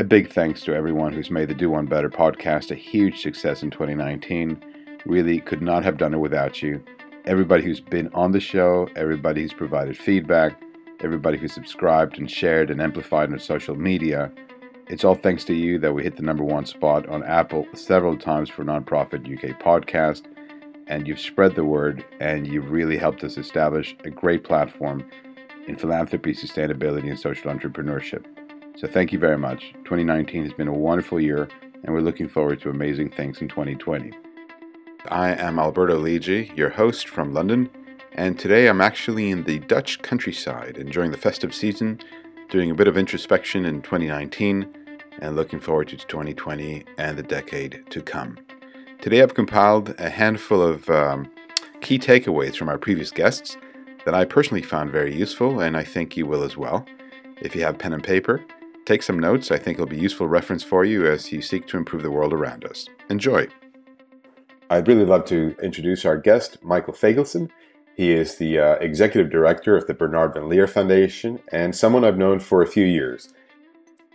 A big thanks to everyone who's made the Do One Better podcast a huge success in 2019. Really could not have done it without you. Everybody who's been on the show, everybody who's provided feedback, everybody who subscribed and shared and amplified on social media. It's all thanks to you that we hit the number one spot on Apple several times for Nonprofit UK Podcast. And you've spread the word and you've really helped us establish a great platform in philanthropy, sustainability, and social entrepreneurship. So thank you very much. 2019 has been a wonderful year, and we're looking forward to amazing things in 2020. I am Alberto Lidji, your host from London, and today I'm actually in the Dutch countryside enjoying the festive season, doing a bit of introspection in 2019, and looking forward to 2020 and the decade to come. Today I've compiled a handful of um, key takeaways from our previous guests that I personally found very useful, and I think you will as well. If you have pen and paper, Take some notes, I think it'll be useful reference for you as you seek to improve the world around us. Enjoy! I'd really love to introduce our guest, Michael Feigelson. He is the uh, executive director of the Bernard Van Leer Foundation and someone I've known for a few years.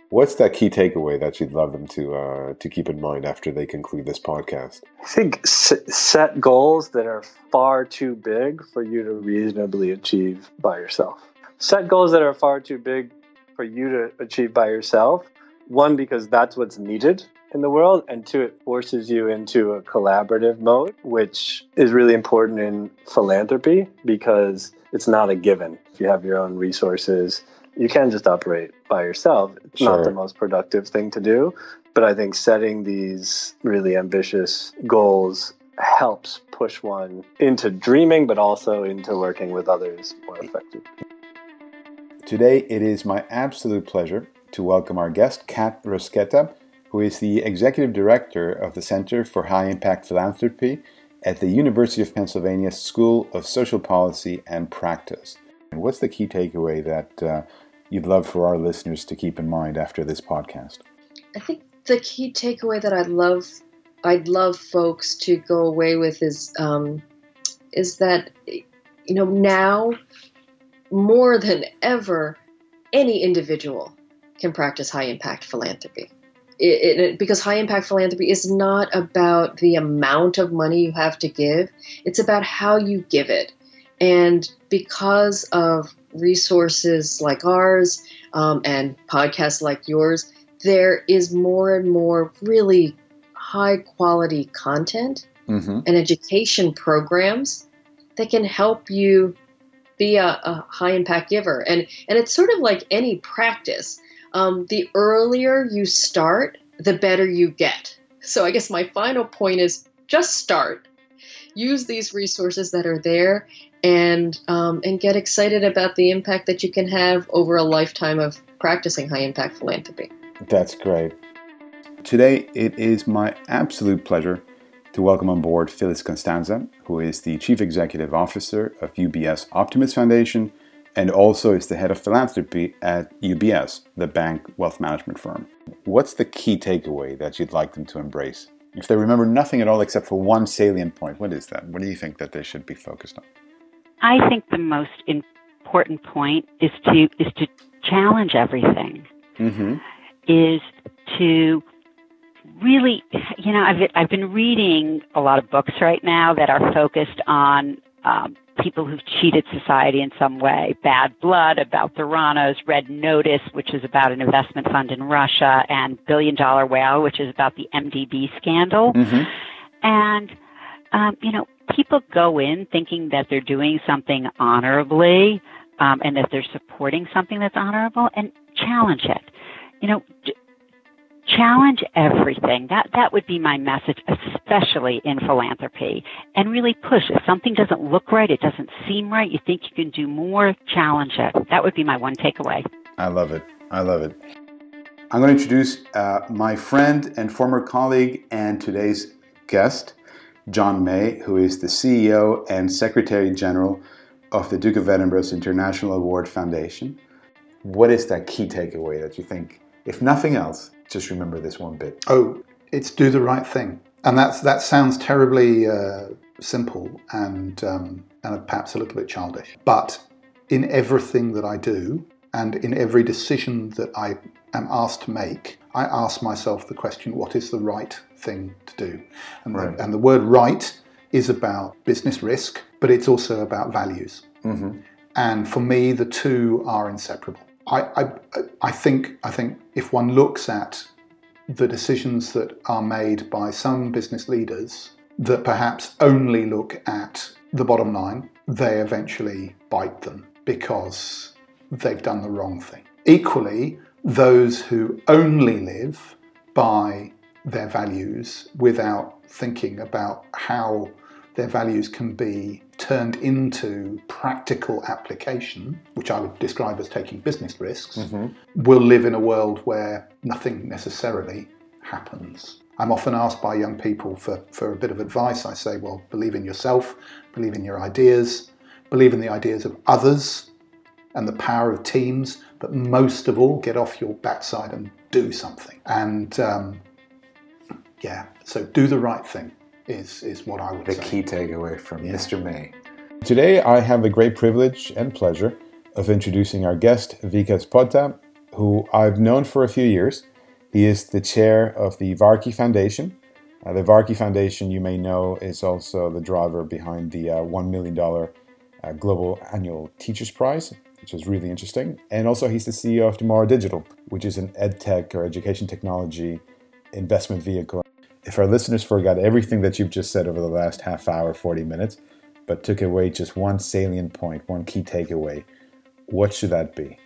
What's that key takeaway that you'd love them to uh, to keep in mind after they conclude this podcast? I think set goals that are far too big for you to reasonably achieve by yourself. Set goals that are far too big for you to achieve by yourself. One, because that's what's needed in the world, and two, it forces you into a collaborative mode, which is really important in philanthropy because it's not a given. If you have your own resources, you can't just operate by yourself. It's sure. not the most productive thing to do. But I think setting these really ambitious goals helps push one into dreaming, but also into working with others more effectively. Today, it is my absolute pleasure to welcome our guest, Kat Rosqueta, who is the Executive Director of the Center for High Impact Philanthropy at the University of Pennsylvania School of Social Policy and Practice. And what's the key takeaway that uh, you'd love for our listeners to keep in mind after this podcast? I think the key takeaway that I'd love I'd love folks to go away with is um, is that you know now more than ever, any individual can practice high impact philanthropy. It, it, because high impact philanthropy is not about the amount of money you have to give, it's about how you give it. And because of resources like ours um, and podcasts like yours, there is more and more really high quality content mm-hmm. and education programs that can help you be a, a high impact giver. And, and it's sort of like any practice. Um, the earlier you start, the better you get. So I guess my final point is just start. Use these resources that are there and um, and get excited about the impact that you can have over a lifetime of practicing high impact philanthropy. That's great. Today, it is my absolute pleasure to welcome on board Phyllis Costanza, who is the Chief Executive Officer of UBS Optimus Foundation and also is the head of philanthropy at UBS, the bank wealth management firm. What's the key takeaway that you'd like them to embrace? If they remember nothing at all except for one salient point, what is that? What do you think that they should be focused on? I think the most important point is to is to challenge everything. Mm-hmm. Is to really, you know, I've I've been reading a lot of books right now that are focused on um, people who've cheated society in some way. Bad Blood about Theranos, Red Notice, which is about an investment fund in Russia, and Billion Dollar Whale, which is about the MDB scandal. Mm-hmm. And um, you know, people go in thinking that they're doing something honorably um, and that they're supporting something that's honorable, and challenge it. You know, challenge everything. That that would be my message, especially in philanthropy. And really push. If something doesn't look right, it doesn't seem right, you think you can do more, challenge it. That would be my one takeaway. I love it. I love it. I'm going to introduce uh, my friend and former colleague and today's guest, John May, who is the CEO and Secretary General of the Duke of Edinburgh's International Award Foundation. What is that key takeaway that you think, if nothing else, just remember this one bit. Oh, it's do the right thing, and that's that sounds terribly uh, simple and um, and perhaps a little bit childish. But in everything that I do, And in every decision that I am asked to make, I ask myself the question what is the right thing to do? And, right. the, and the word right is about business risk, but it's also about values. Mm-hmm. And for me, the two are inseparable. I, I, I, think, I think if one looks at the decisions that are made by some business leaders that perhaps only look at the bottom line, they eventually bite them because they've done the wrong thing. Equally, those who only live by their values without thinking about how their values can be turned into practical application, which I would describe as taking business risks, mm-hmm. will live in a world where nothing necessarily happens. I'm often asked by young people for, for a bit of advice. I say, well, believe in yourself, believe in your ideas, believe in the ideas of others and the power of teams, but most of all, get off your backside and do something. And um, yeah, so do the right thing is, is what I would the say. The key takeaway from yeah. Mr. May. Today, I have the great privilege and pleasure of introducing our guest, Vikas Pota, who I've known for a few years. He is the chair of the Varkey Foundation. Uh, the Varkey Foundation, you may know, is also the driver behind the uh, $1 million uh, Global Annual Teachers Prize, which is really interesting. And also, he's the CEO of Tomorrow Digital, which is an edtech or education technology investment vehicle if our listeners forgot everything that you've just said over the last half hour, 40 minutes, but took away just one salient point, one key takeaway, what should that be?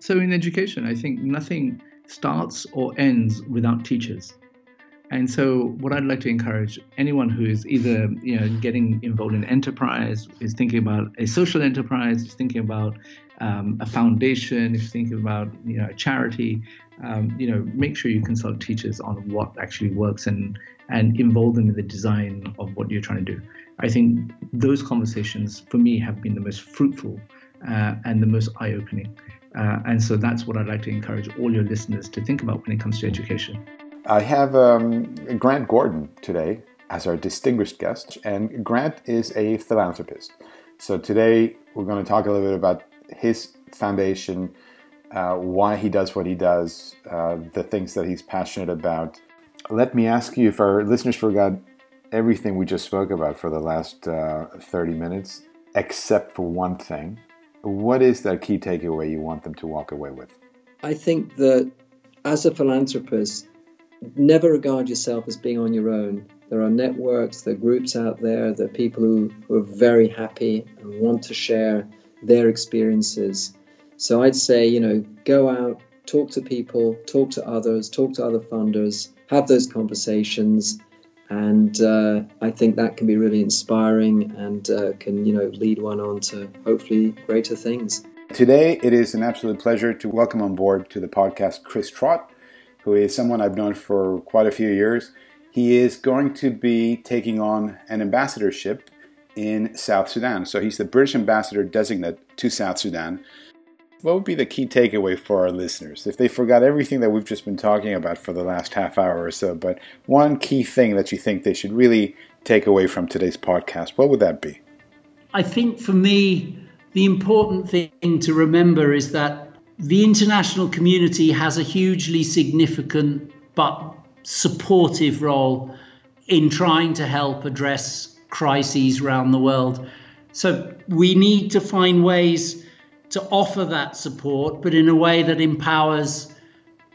So, in education, I think nothing starts or ends without teachers. And so, what I'd like to encourage anyone who is either you know getting involved in enterprise, is thinking about a social enterprise, is thinking about um, a foundation, if you're thinking about you know a charity, um, you know make sure you consult teachers on what actually works and and involve them in the design of what you're trying to do. I think those conversations for me have been the most fruitful uh, and the most eye-opening. Uh, and so that's what I'd like to encourage all your listeners to think about when it comes to education. I have um, Grant Gordon today as our distinguished guest, and Grant is a philanthropist. So today we're going to talk a little bit about his foundation, uh, why he does what he does, uh, the things that he's passionate about. Let me ask you if our listeners forgot everything we just spoke about for the last uh, 30 minutes, except for one thing. What is that key takeaway you want them to walk away with? I think that as a philanthropist, never regard yourself as being on your own. There are networks, there are groups out there, there are people who, who are very happy and want to share their experiences. So I'd say, you know, go out, talk to people, talk to others, talk to other funders, have those conversations. And uh, I think that can be really inspiring and uh, can, you know, lead one on to hopefully greater things. Today, it is an absolute pleasure to welcome on board to the podcast Chris Trott who is someone I've known for quite a few years. He is going to be taking on an ambassadorship in South Sudan. So he's the British ambassador designate to South Sudan. What would be the key takeaway for our listeners? If they forgot everything that we've just been talking about for the last half hour or so, but one key thing that you think they should really take away from today's podcast, what would that be? I think for me, the important thing to remember is that the international community has a hugely significant but supportive role in trying to help address crises around the world. So we need to find ways to offer that support, but in a way that empowers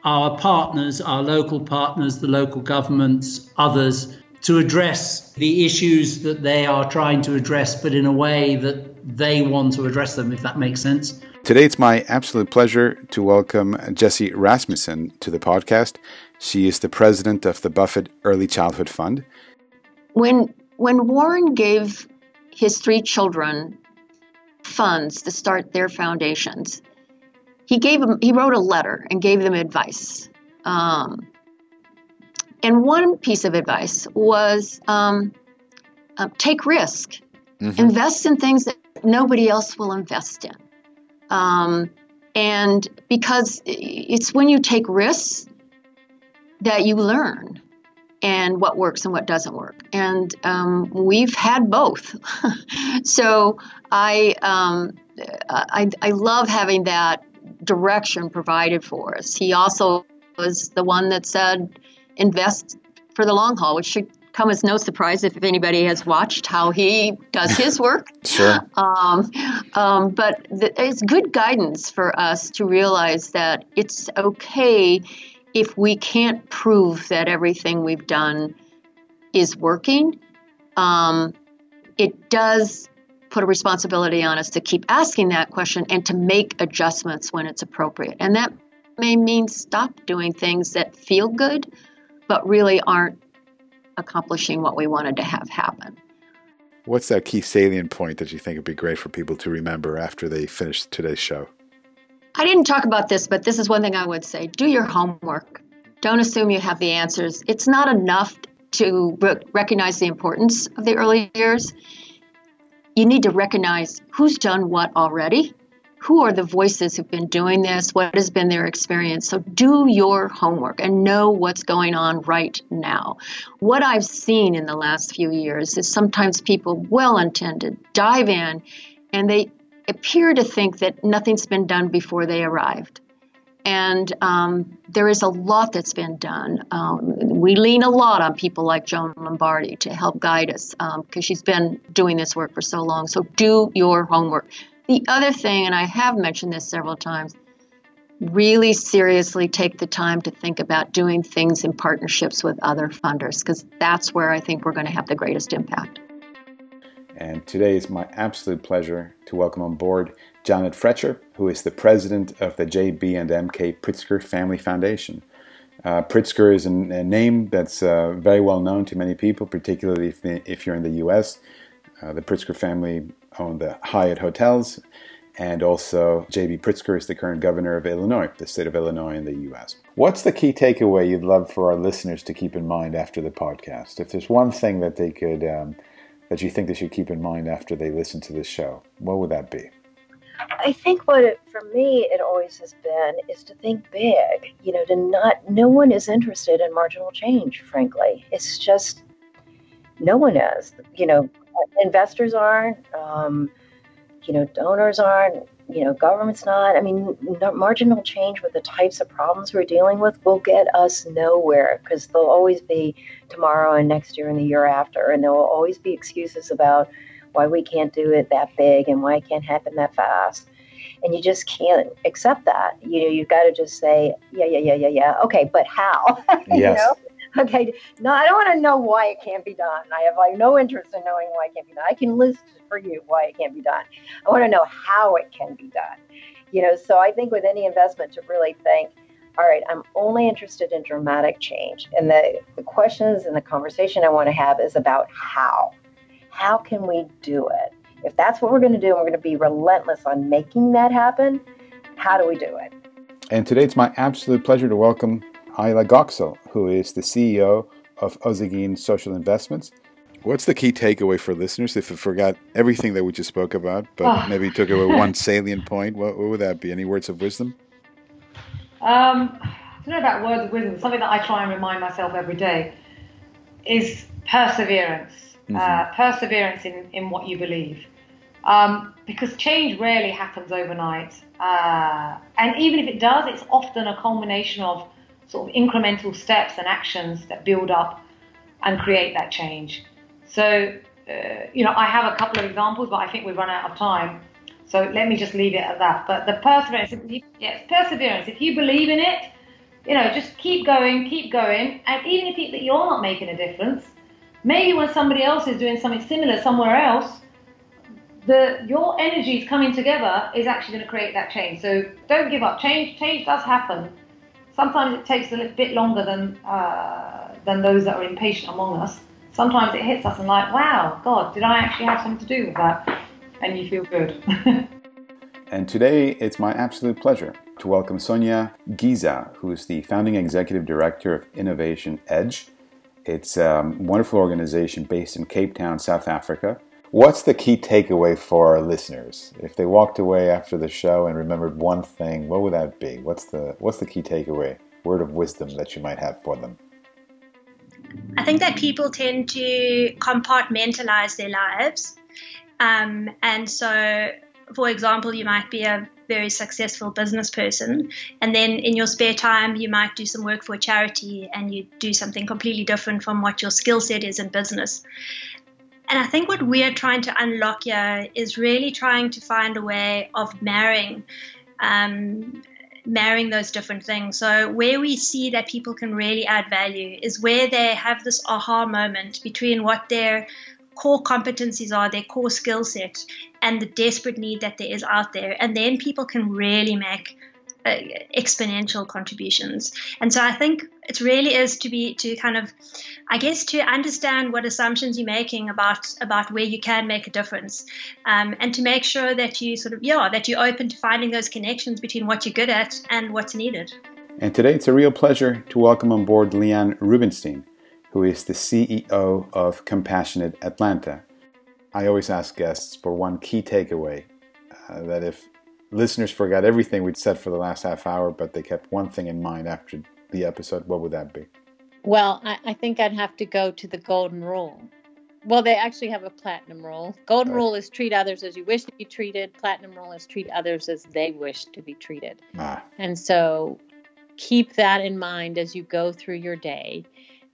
our partners, our local partners, the local governments, others, to address the issues that they are trying to address, but in a way that they want to address them, if that makes sense. Today, it's my absolute pleasure to welcome Jessie Rasmussen to the podcast. She is the president of the Buffett Early Childhood Fund. When when Warren gave his three children funds to start their foundations, he gave them he wrote a letter and gave them advice. Um, and one piece of advice was um, uh, take risk, mm-hmm. invest in things that nobody else will invest in. Um, and because it's when you take risks that you learn. and what works and what doesn't work. And um, we've had both. so I, um, I, I love having that direction provided for us. He also was the one that said, invest for the long haul, which should come as no surprise if anybody has watched how he does his work. sure. Um, um, but th- it's good guidance for us to realize that it's okay if we can't prove that everything we've done is working. Um, it does put a responsibility on us to keep asking that question and to make adjustments when it's appropriate. And that may mean stop doing things that feel good but really aren't accomplishing what we wanted to have happen. What's that key salient point that you think would be great for people to remember after they finish today's show? I didn't talk about this, but this is one thing I would say do your homework. Don't assume you have the answers. It's not enough to recognize the importance of the early years. You need to recognize who's done what already who are the voices who've been doing this? What has been their experience? So do your homework and know what's going on right now. What I've seen in the last few years is sometimes people, well intended, dive in and they appear to think that nothing's been done before they arrived. And um, there is a lot that's been done. Um, we lean a lot on people like Joan Lombardi to help guide us because um, she's been doing this work for so long. So do your homework. The other thing, and I have mentioned this several times, really seriously take the time to think about doing things in partnerships with other funders because that's where I think we're going to have the greatest impact. And today is my absolute pleasure to welcome on board Janet Froetscher, who is the president of the JB and MK Pritzker Family Foundation. Uh, Pritzker is a, a name that's uh, very well known to many people, particularly if, the, if you're in the U.S. Uh, the Pritzker family own the Hyatt hotels, and also J.B. Pritzker is the current governor of Illinois, the state of Illinois in the U.S. What's the key takeaway you'd love for our listeners to keep in mind after the podcast? If there's one thing that they could, um, that you think they should keep in mind after they listen to this show, what would that be? I think what it, for me it always has been is to think big. You know, to not. No one is interested in marginal change. Frankly, it's just no one is. You know, investors aren't, um, you know, donors aren't, you know, government's not. I mean, marginal change with the types of problems we're dealing with will get us nowhere because there'll always be tomorrow and next year and the year after, and there will always be excuses about why we can't do it that big and why it can't happen that fast. And you just can't accept that. You know, you've got to just say, yeah, yeah, yeah, yeah, yeah. Okay, but how? Yes. you know? Okay, no, I don't want to know why it can't be done. I have like no interest in knowing why it can't be done. I can list for you why it can't be done. I want to know how it can be done. You know, so I think with any investment to really think, all right, I'm only interested in dramatic change. And the, the questions and the conversation I want to have is about how. How can we do it? If that's what we're going to do, and we're going to be relentless on making that happen, how do we do it? And today it's my absolute pleasure to welcome Ayla Göksel, who is the CEO of Ozagene Social Investments. What's the key takeaway for listeners if you forgot everything that we just spoke about, but oh. maybe took away one salient point? What, what, would that be? Any words of wisdom? Um, I don't know about words of wisdom. Something that I try and remind myself every day is perseverance. Mm-hmm. Uh, perseverance in, in what you believe. Um, because change rarely happens overnight. Uh, and even if it does, it's often a culmination of sort of incremental steps and actions that build up and create that change. So, uh, you know, I have a couple of examples, but I think we've run out of time. So let me just leave it at that. But the perseverance, yes, perseverance. If you believe in it, you know, just keep going, keep going. And even if you, that you're not making a difference, maybe when somebody else is doing something similar somewhere else, the your energies coming together is actually going to create that change. So don't give up. Change, change does happen Sometimes it takes a bit longer than uh, than those that are impatient among us. Sometimes it hits us and like, wow, God, did I actually have something to do with that? And you feel good. and today it's my absolute pleasure to welcome Sonja Giese, who is the founding executive director of Innovation Edge. It's a wonderful organization based in Cape Town, South Africa. What's the key takeaway for our listeners? If they walked away after the show and remembered one thing, what would that be? What's the what's the key takeaway, word of wisdom that you might have for them? I think that people tend to compartmentalize their lives. Um, and so, for example, you might be a very successful business person, and then in your spare time, you might do some work for a charity and you do something completely different from what your skill set is in business. And I think what we're trying to unlock here is really trying to find a way of marrying um, marrying those different things. So, where we see that people can really add value is where they have this aha moment between what their core competencies are, their core skill set, and the desperate need that there is out there. And then people can really make uh, exponential contributions. And so I think it really is to be to kind of, I guess, to understand what assumptions you're making about about where you can make a difference, um, and to make sure that you sort of yeah that you're open to finding those connections between what you're good at and what's needed. And today it's a real pleasure to welcome on board Leanne Rubinstein, who is the CEO of Compassionate Atlanta. I always ask guests for one key takeaway uh, that if listeners forgot everything we'd said for the last half hour, but they kept one thing in mind after the episode, what would that be? Well, I, I think I'd have to go to the golden rule. Well, they actually have a platinum rule. Golden rule is treat others as you wish to be treated. Platinum rule is treat others as they wish to be treated. Ah. And so keep that in mind as you go through your day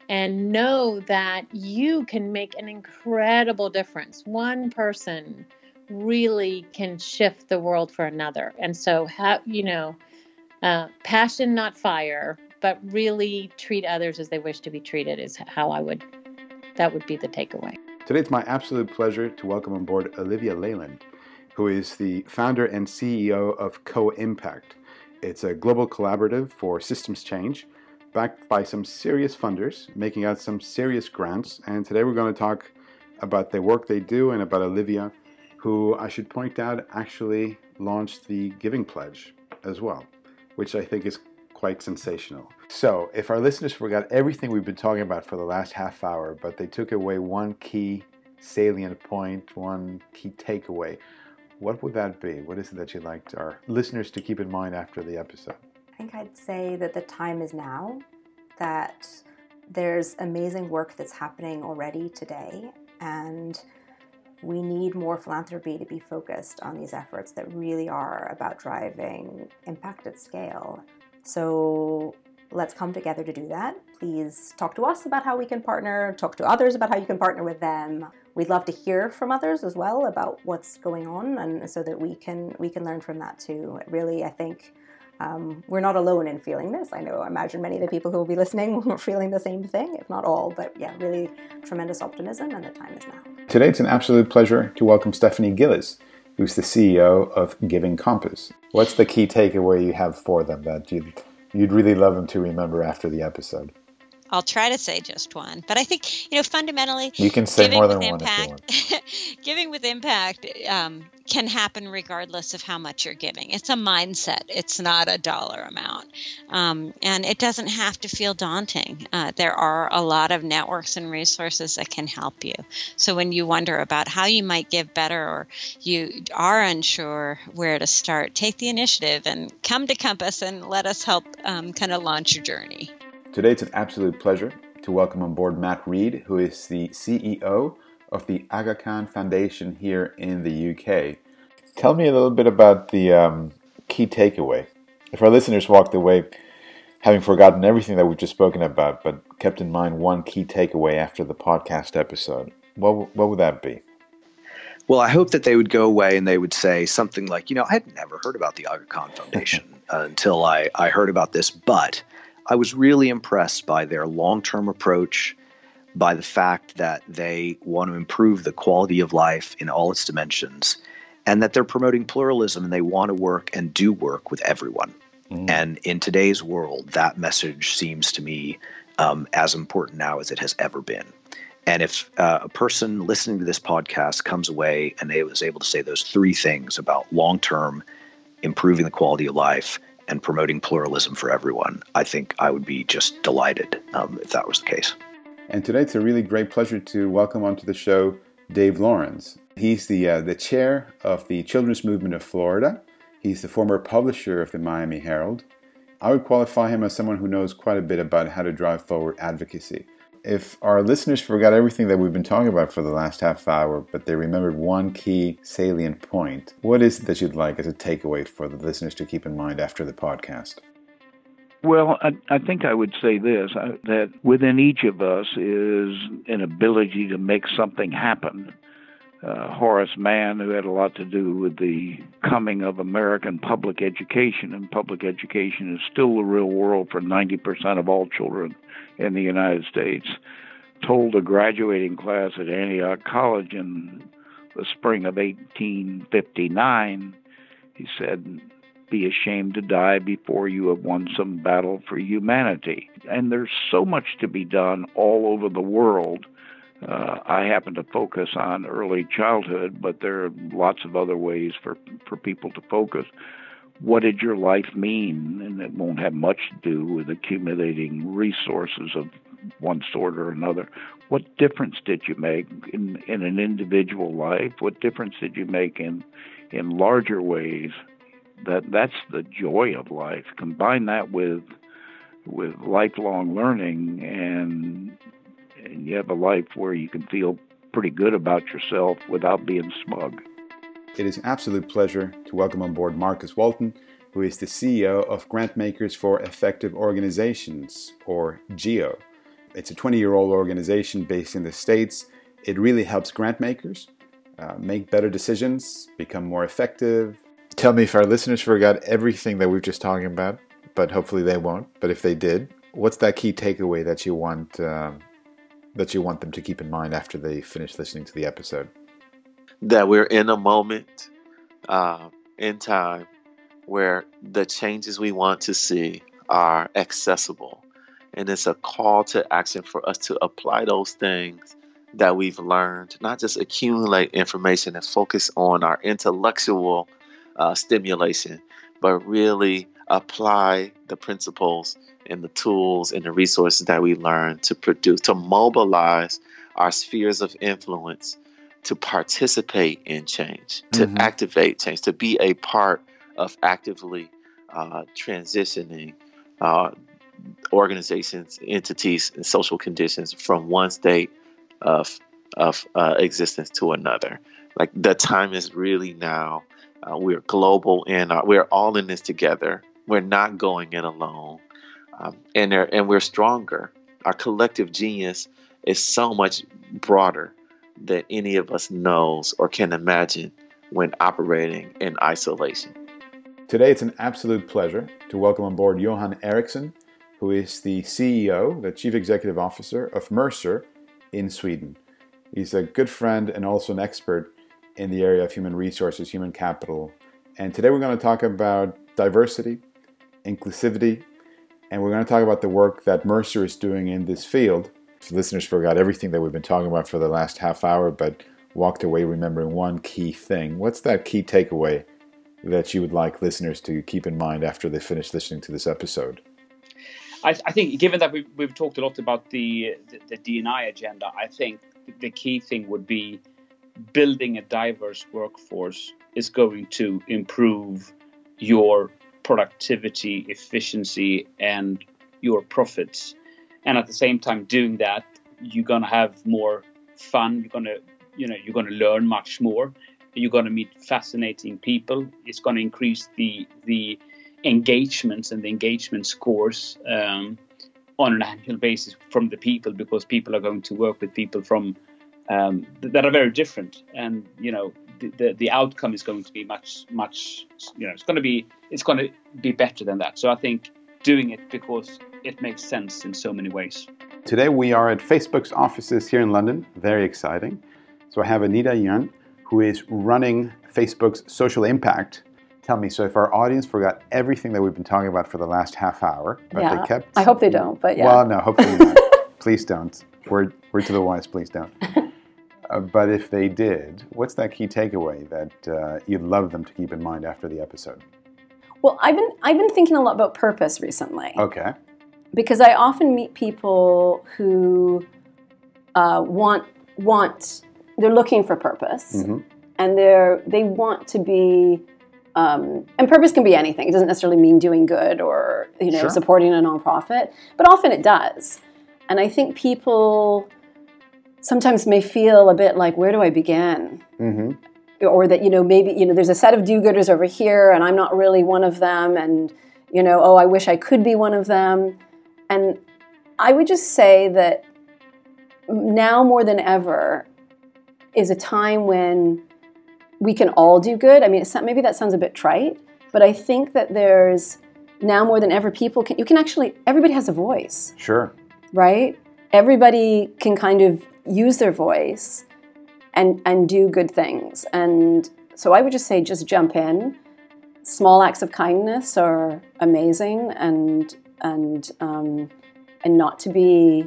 and know that you can make an incredible difference. One person really can shift the world for another. And so, have you know, uh, passion, not fire, but really treat others as they wish to be treated is how I would. That would be the takeaway. Today, it's my absolute pleasure to welcome on board Olivia Leland, who is the founder and CEO of Co Impact. It's a global collaborative for systems change, backed by some serious funders, making out some serious grants. And today, we're going to talk about the work they do and about Olivia who I should point out actually launched the Giving Pledge as well, which I think is quite sensational. So, if our listeners forgot everything we've been talking about for the last half hour, but they took away one key salient point, one key takeaway, what would that be? What is it that you'd like our listeners to keep in mind after the episode? I think I'd say that the time is now, that there's amazing work that's happening already today, and we need more philanthropy to be focused on these efforts that really are about driving impact at scale. So let's come together to do that. Please talk to us about how we can partner, talk to others about how you can partner with them. We'd love to hear from others as well about what's going on and so that we can we can learn from that too. Really, I think um, we're not alone in feeling this. I know, I imagine many of the people who will be listening are feeling the same thing, if not all. But yeah, really tremendous optimism, and the time is now. Today, it's an absolute pleasure to welcome Stephanie Gillis, who's the CEO of Giving Compass. What's the key takeaway you have for them that you'd, you'd really love them to remember after the episode? I'll try to say just one, but I think you know fundamentally you can say more than impact, one. giving with impact um, can happen regardless of how much you're giving. It's a mindset. It's not a dollar amount, um, and it doesn't have to feel daunting. Uh, there are a lot of networks and resources that can help you. So when you wonder about how you might give better, or you are unsure where to start, take the initiative and come to Compass and let us help um, kind of launch your journey. Today it's an absolute pleasure to welcome on board Matt Reed, who is the CEO of the Aga Khan Foundation here in the UK. Tell me a little bit about the um, key takeaway. If our listeners walked away having forgotten everything that we've just spoken about, but kept in mind one key takeaway after the podcast episode, what, what would that be? Well, I hope that they would go away and they would say something like, you know, I had never heard about the Aga Khan Foundation until I, I heard about this, but I was really impressed by their long term approach, by the fact that they want to improve the quality of life in all its dimensions, and that they're promoting pluralism and they want to work and do work with everyone. Mm. And in today's world, that message seems to me um, as important now as it has ever been. And if uh, a person listening to this podcast comes away and they was able to say those three things about long term improving the quality of life, and promoting pluralism for everyone, I think I would be just delighted um, if that was the case. And today it's a really great pleasure to welcome onto the show Dave Lawrence. He's the, uh, the chair of the Children's Movement of Florida. He's the former publisher of the Miami Herald. I would qualify him as someone who knows quite a bit about how to drive forward advocacy. If our listeners forgot everything that we've been talking about for the last half hour, but they remembered one key salient point, what is it that you'd like as a takeaway for the listeners to keep in mind after the podcast? Well, I, I, think I would say this uh, that within each of us is an ability to make something happen. Uh, Horace Mann, who had a lot to do with the coming of American public education, and public education is still the real world for 90% of all children in the United States, told a graduating class at Antioch College in the spring of 1859, he said, be ashamed to die before you have won some battle for humanity. And there's so much to be done all over the world. Uh, I happen to focus on early childhood, but there are lots of other ways for, for people to focus. What did your life mean? And it won't have much to do with accumulating resources of one sort or another. What difference did you make in, in an individual life? What difference did you make in in larger ways that that's the joy of life. Combine that with with lifelong learning, and, and you have a life where you can feel pretty good about yourself without being smug. It is an absolute pleasure to welcome on board Marcus Walton, who is the CEO of Grantmakers for Effective Organizations, or GEO. It's a 20 year old organization based in the States. It really helps grantmakers uh, make better decisions, become more effective, tell me if our listeners forgot everything that we've just talking about, but hopefully they won't. But if they did, what's that key takeaway that you want um, that you want them to keep in mind after they finish listening to the episode? That we're in a moment uh, in time where the changes we want to see are accessible. And it's a call to action for us to apply those things that we've learned, not just accumulate information and focus on our intellectual uh, stimulation, but really apply the principles and the tools and the resources that we learn to produce, to mobilize our spheres of influence to participate in change, to mm-hmm. activate change, to be a part of actively uh, transitioning uh, organizations, entities, and social conditions from one state of of uh, existence to another. Like the time is really now uh, we're global and uh, we're all in this together. We're not going it alone, um, and and we're stronger. Our collective genius is so much broader than any of us knows or can imagine when operating in isolation. Today, it's an absolute pleasure to welcome on board Johan Eriksson, who is the CEO, the Chief Executive Officer of Mercer in Sweden. He's a good friend and also an expert in the area of human resources, human capital. And today we're going to talk about diversity, inclusivity, and we're going to talk about the work that Mercer is doing in this field. If listeners forgot everything that we've been talking about for the last half hour, but walked away remembering one key thing. What's that key takeaway that you would like listeners to keep in mind after they finish listening to this episode? I, I think, given that we've, we've, talked a lot about the, the, the D&I agenda, I think the key thing would be building a diverse workforce is going to improve your productivity, efficiency, and your profits. And at the same time, doing that, you're gonna have more fun. You're gonna, you know, you're gonna learn much more. You're gonna meet fascinating people. It's gonna increase the the engagements and the engagement scores um, on an annual basis from the people because people are going to work with people from um, that are very different, and you know the, the, the outcome is going to be much much you know it's going to be it's going to be better than that. So I think doing it because it makes sense in so many ways. Today we are at Facebook's offices here in London. Very exciting. So I have Anita Yuan, who is running Facebook's social impact. Tell me, so if our audience forgot everything that we've been talking about for the last half hour, but yeah, they kept. I hope they don't, but yeah. Well, no, hopefully not. please don't. Word, word to the wise, please don't. Uh, but if they did, what's that key takeaway that uh, you'd love them to keep in mind after the episode? Well, I've been I've been thinking a lot about purpose recently. Okay. Because I often meet people who uh, want want they're looking for purpose, mm-hmm. and they're they want to be. Um, and purpose can be anything. It doesn't necessarily mean doing good or you know sure. supporting a nonprofit, but often it does. And I think people sometimes may feel a bit like, where do I begin? Mm-hmm. Or that, you know, maybe, you know, there's a set of do gooders over here and I'm not really one of them. And, you know, oh, I wish I could be one of them. And I would just say that now more than ever is a time when we can all do good. I mean, maybe that sounds a bit trite, but I think that there's now more than ever people can you can actually everybody has a voice. Sure. Right? Everybody can kind of use their voice and and do good things. And so I would just say just jump in. Small acts of kindness are amazing and and um, and not to be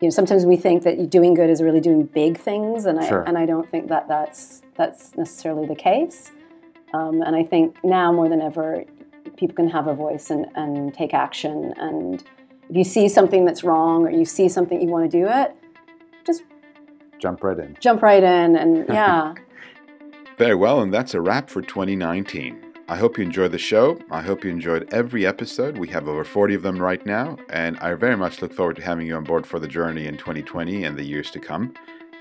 you know sometimes we think that doing good is really doing big things and sure. I and I don't think that that's that's necessarily the case. Um, and I think now more than ever, people can have a voice and, and take action. And if you see something that's wrong or you see something you want to do it, just jump right in. Jump right in, and yeah. Very well, and that's a wrap for 2019. I hope you enjoyed the show. I hope you enjoyed every episode. We have over 40 of them right now, and I very much look forward to having you on board for the journey in 2020 and the years to come.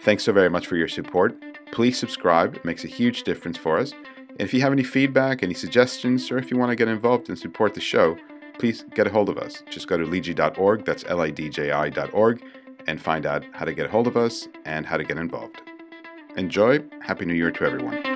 Thanks so very much for your support. Please subscribe, it makes a huge difference for us. And if you have any feedback, any suggestions, or if you want to get involved and support the show, please get a hold of us. Just go to lidji.org, that's L I D J I.org, and find out how to get a hold of us and how to get involved. Enjoy. Happy New Year to everyone.